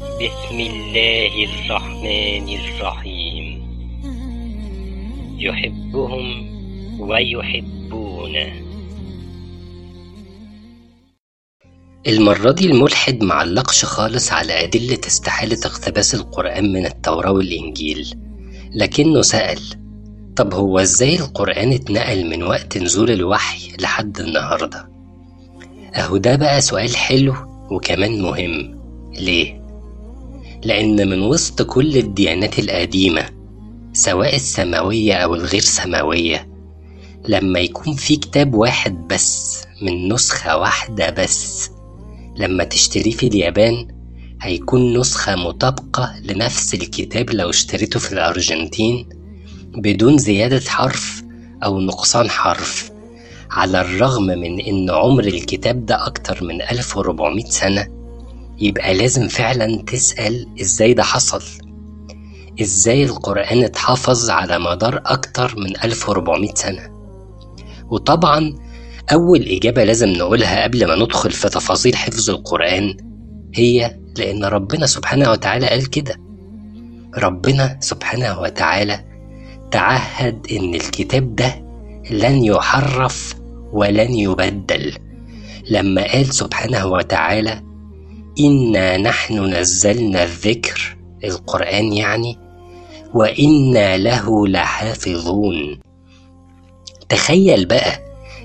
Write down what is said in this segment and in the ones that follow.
بسم الله الرحمن الرحيم. يحبهم ويحبونه. المرة دي الملحد معلقش خالص على أدلة استحالة اقتباس القرآن من التوراة والإنجيل لكنه سأل طب هو إزاي القرآن اتنقل من وقت نزول الوحي لحد النهاردة؟ أهو ده بقى سؤال حلو وكمان مهم. ليه؟ لأن من وسط كل الديانات القديمة سواء السماوية أو الغير سماوية لما يكون في كتاب واحد بس من نسخة واحدة بس لما تشتريه في اليابان هيكون نسخة مطابقة لنفس الكتاب لو اشتريته في الأرجنتين بدون زيادة حرف أو نقصان حرف على الرغم من إن عمر الكتاب ده أكتر من 1400 سنة. يبقى لازم فعلا تسأل إزاي ده حصل؟ إزاي القرآن اتحفظ على مدار أكتر من 1400 سنة؟ وطبعا أول إجابة لازم نقولها قبل ما ندخل في تفاصيل حفظ القرآن هي لأن ربنا سبحانه وتعالى قال كده. ربنا سبحانه وتعالى تعهد إن الكتاب ده لن يحرف ولن يبدل. لما قال سبحانه وتعالى إنا نحن نزلنا الذكر القرآن يعني وإنا له لحافظون. تخيل بقى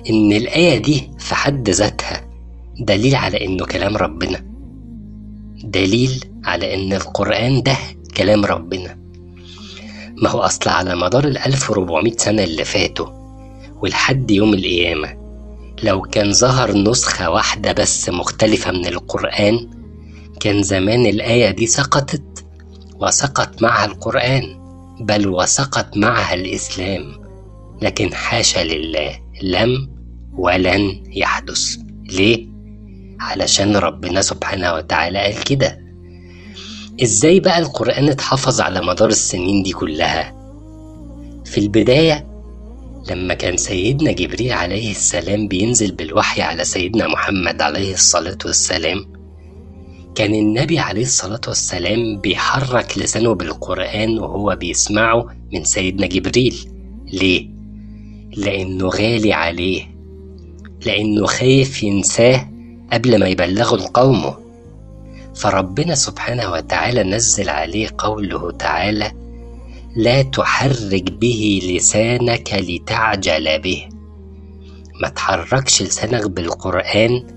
إن الآية دي في حد ذاتها دليل على إنه كلام ربنا. دليل على إن القرآن ده كلام ربنا. ما هو أصل على مدار ال 1400 سنة اللي فاتوا ولحد يوم القيامة لو كان ظهر نسخة واحدة بس مختلفة من القرآن كان زمان الآية دي سقطت وسقط معها القرآن بل وسقط معها الإسلام لكن حاشا لله لم ولن يحدث ليه؟ علشان ربنا سبحانه وتعالى قال كده إزاي بقى القرآن اتحفظ على مدار السنين دي كلها؟ في البداية لما كان سيدنا جبريل عليه السلام بينزل بالوحي على سيدنا محمد عليه الصلاة والسلام كان النبي عليه الصلاة والسلام بيحرك لسانه بالقرآن وهو بيسمعه من سيدنا جبريل. ليه؟ لأنه غالي عليه. لأنه خايف ينساه قبل ما يبلغه لقومه فربنا سبحانه وتعالى نزل عليه قوله تعالى لا تحرك به لسانك لتعجل به ما تحركش لسانك بالقرآن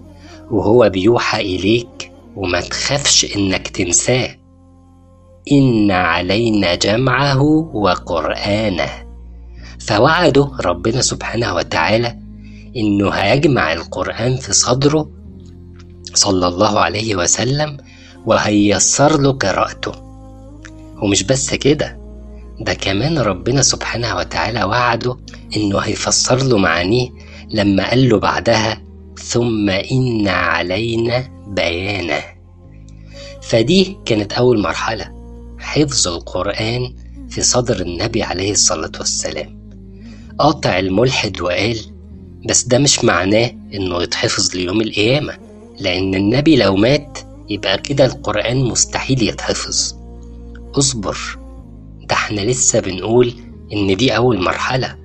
وهو بيوحى إليك وما تخافش إنك تنساه. إن علينا جمعه وقرآنه. فوعده ربنا سبحانه وتعالى إنه هيجمع القرآن في صدره صلى الله عليه وسلم وهيسر له قراءته. ومش بس كده ده كمان ربنا سبحانه وتعالى وعده إنه هيفسر له معانيه لما قال له بعدها ثم إن علينا بيانه. فدي كانت أول مرحلة حفظ القرآن في صدر النبي عليه الصلاة والسلام. قاطع الملحد وقال بس ده مش معناه إنه يتحفظ ليوم القيامة لأن النبي لو مات يبقى كده القرآن مستحيل يتحفظ. اصبر ده إحنا لسه بنقول إن دي أول مرحلة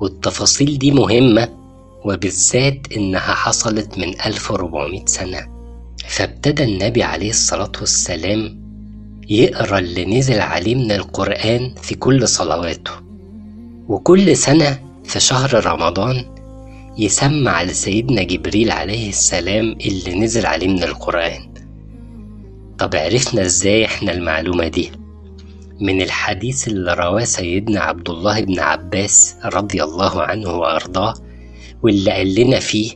والتفاصيل دي مهمة. وبالذات إنها حصلت من 1400 سنة. فابتدى النبي عليه الصلاة والسلام يقرأ اللي نزل عليه من القرآن في كل صلواته. وكل سنة في شهر رمضان يسمع لسيدنا جبريل عليه السلام اللي نزل عليه من القرآن. طب عرفنا إزاي إحنا المعلومة دي؟ من الحديث اللي رواه سيدنا عبد الله بن عباس رضي الله عنه وأرضاه واللي قال لنا فيه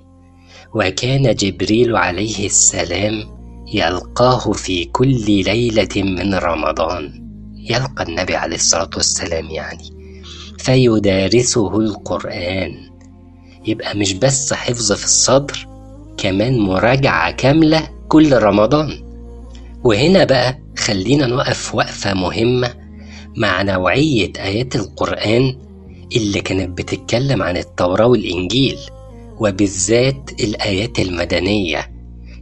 وكان جبريل عليه السلام يلقاه في كل ليلة من رمضان. يلقى النبي عليه الصلاة والسلام يعني. فيدارسه القرآن. يبقى مش بس حفظ في الصدر كمان مراجعة كاملة كل رمضان. وهنا بقى خلينا نقف وقفة مهمة مع نوعية آيات القرآن اللي كانت بتتكلم عن التوراة والإنجيل وبالذات الآيات المدنية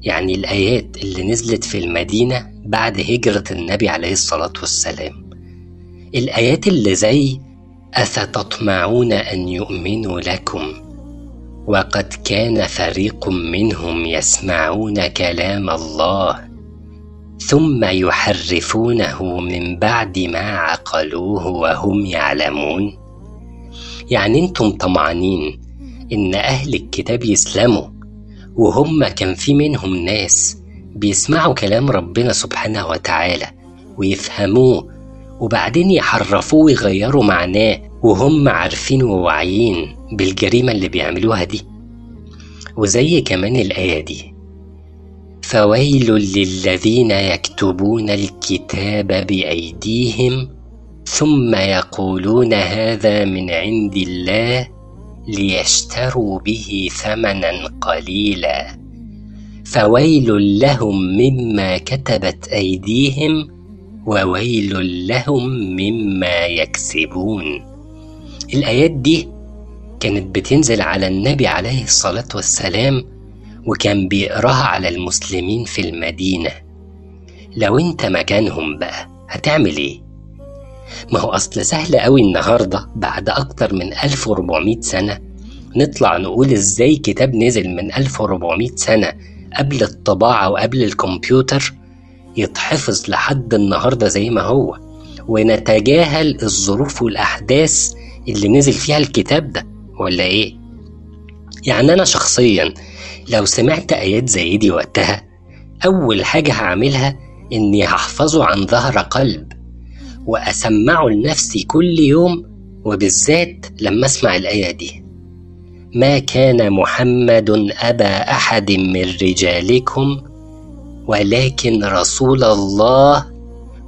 يعني الآيات اللي نزلت في المدينة بعد هجرة النبي عليه الصلاة والسلام. الآيات اللي زي أفتطمعون أن يؤمنوا لكم؟ وقد كان فريق منهم يسمعون كلام الله ثم يحرفونه من بعد ما عقلوه وهم يعلمون. يعني أنتم طمعانين إن أهل الكتاب يسلموا وهم كان في منهم ناس بيسمعوا كلام ربنا سبحانه وتعالى ويفهموه وبعدين يحرفوه ويغيروا معناه وهم عارفين وواعيين بالجريمة اللي بيعملوها دي. وزي كمان الآية دي فويل للذين يكتبون الكتاب بأيديهم ثم يقولون هذا من عند الله ليشتروا به ثمنا قليلا. فويل لهم مما كتبت أيديهم وويل لهم مما يكسبون. الآيات دي كانت بتنزل على النبي عليه الصلاة والسلام وكان بيقراها على المسلمين في المدينة. لو انت مكانهم بقى هتعمل إيه؟ ما هو أصل سهل قوي النهاردة بعد أكتر من 1400 سنة نطلع نقول إزاي كتاب نزل من 1400 سنة قبل الطباعة وقبل الكمبيوتر يتحفظ لحد النهاردة زي ما هو ونتجاهل الظروف والأحداث اللي نزل فيها الكتاب ده ولا إيه؟ يعني أنا شخصيا لو سمعت آيات زي دي وقتها أول حاجة هعملها إني هحفظه عن ظهر قلب وأسمعه لنفسي كل يوم وبالذات لما أسمع الآية دي. ما كان محمد أبا أحد من رجالكم ولكن رسول الله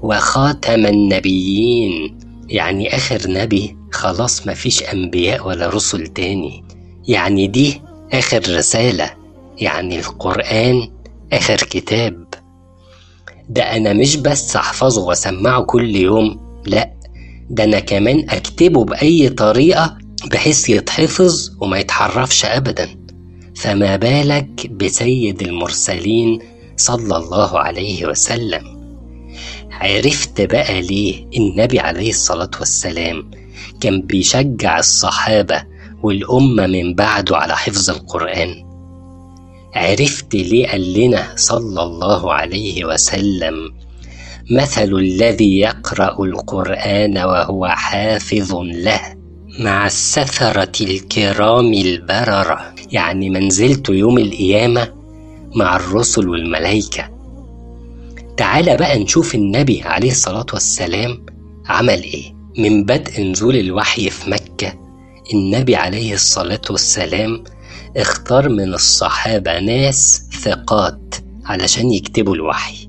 وخاتم النبيين. يعني آخر نبي خلاص مفيش أنبياء ولا رسل تاني. يعني دي آخر رسالة. يعني القرآن آخر كتاب. ده أنا مش بس أحفظه وأسمعه كل يوم لأ ده أنا كمان أكتبه بأي طريقة بحيث يتحفظ وما يتحرفش أبدا. فما بالك بسيد المرسلين صلى الله عليه وسلم؟ عرفت بقى ليه النبي عليه الصلاة والسلام كان بيشجع الصحابة والأمة من بعده على حفظ القرآن. عرفت ليه قال لنا صلى الله عليه وسلم مثل الذي يقرأ القرآن وهو حافظ له مع السفرة الكرام البررة. يعني منزلته يوم القيامة مع الرسل والملائكة. تعال بقى نشوف النبي عليه الصلاة والسلام عمل إيه. من بدء نزول الوحي في مكة النبي عليه الصلاة والسلام اختار من الصحابة ناس ثقات علشان يكتبوا الوحي.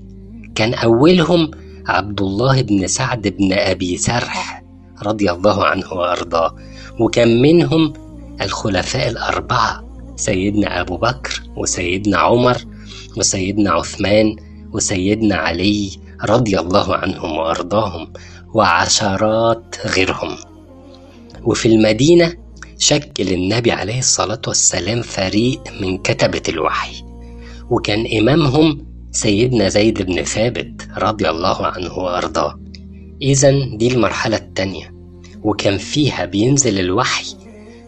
كان أولهم عبد الله بن سعد بن أبي سرح رضي الله عنه وأرضاه وكان منهم الخلفاء الأربعة سيدنا أبو بكر وسيدنا عمر وسيدنا عثمان وسيدنا علي رضي الله عنهم وأرضاهم وعشرات غيرهم. وفي المدينة شكل النبي عليه الصلاة والسلام فريق من كتبة الوحي. وكان إمامهم سيدنا زيد بن ثابت رضي الله عنه وأرضاه. إذا دي المرحلة التانية. وكان فيها بينزل الوحي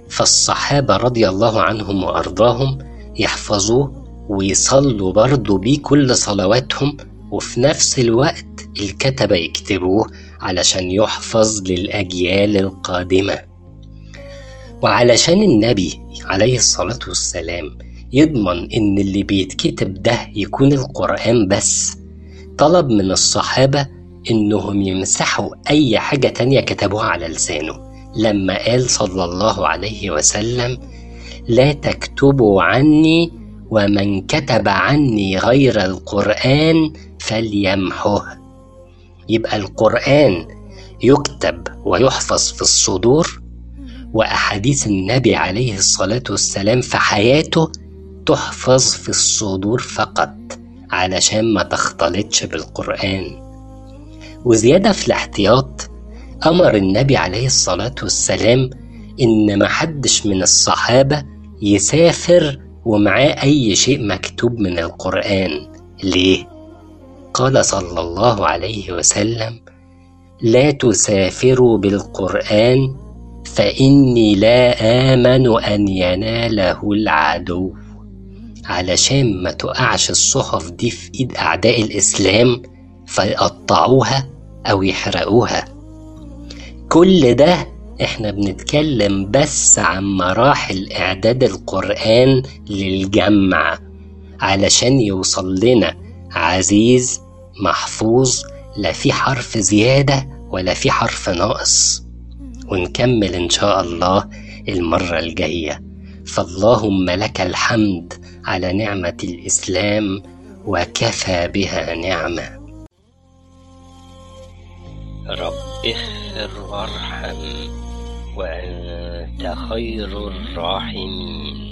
فالصحابة رضي الله عنهم وأرضاهم يحفظوه ويصلوا برضه بيه كل صلواتهم وفي نفس الوقت الكتبة يكتبوه علشان يحفظ للأجيال القادمة. وعلشان النبي عليه الصلاة والسلام يضمن إن اللي بيتكتب ده يكون القرآن بس طلب من الصحابة إنهم يمسحوا أي حاجة تانية كتبوها على لسانه. لما قال صلى الله عليه وسلم لا تكتبوا عني ومن كتب عني غير القرآن فليمحه يبقى القرآن يكتب ويحفظ في الصدور وأحاديث النبي عليه الصلاة والسلام في حياته تحفظ في الصدور فقط علشان ما تختلطش بالقرآن وزيادة في الاحتياط أمر النبي عليه الصلاة والسلام إن محدش من الصحابة يسافر ومعاه أي شيء مكتوب من القرآن ليه؟ قال صلى الله عليه وسلم لا تسافروا بالقرآن فإني لا آمن أن يناله العدو. علشان ما تقعش الصحف دي في إيد أعداء الإسلام فيقطعوها أو يحرقوها. كل ده إحنا بنتكلم بس عن مراحل إعداد القرآن للجمع علشان يوصل لنا عزيز محفوظ لا في حرف زيادة ولا في حرف ناقص. ونكمل إن شاء الله المرة الجاية. فاللهم لك الحمد على نعمة الإسلام وكفى بها نعمة. رب اغفر وارحم وأنت خير الراحمين.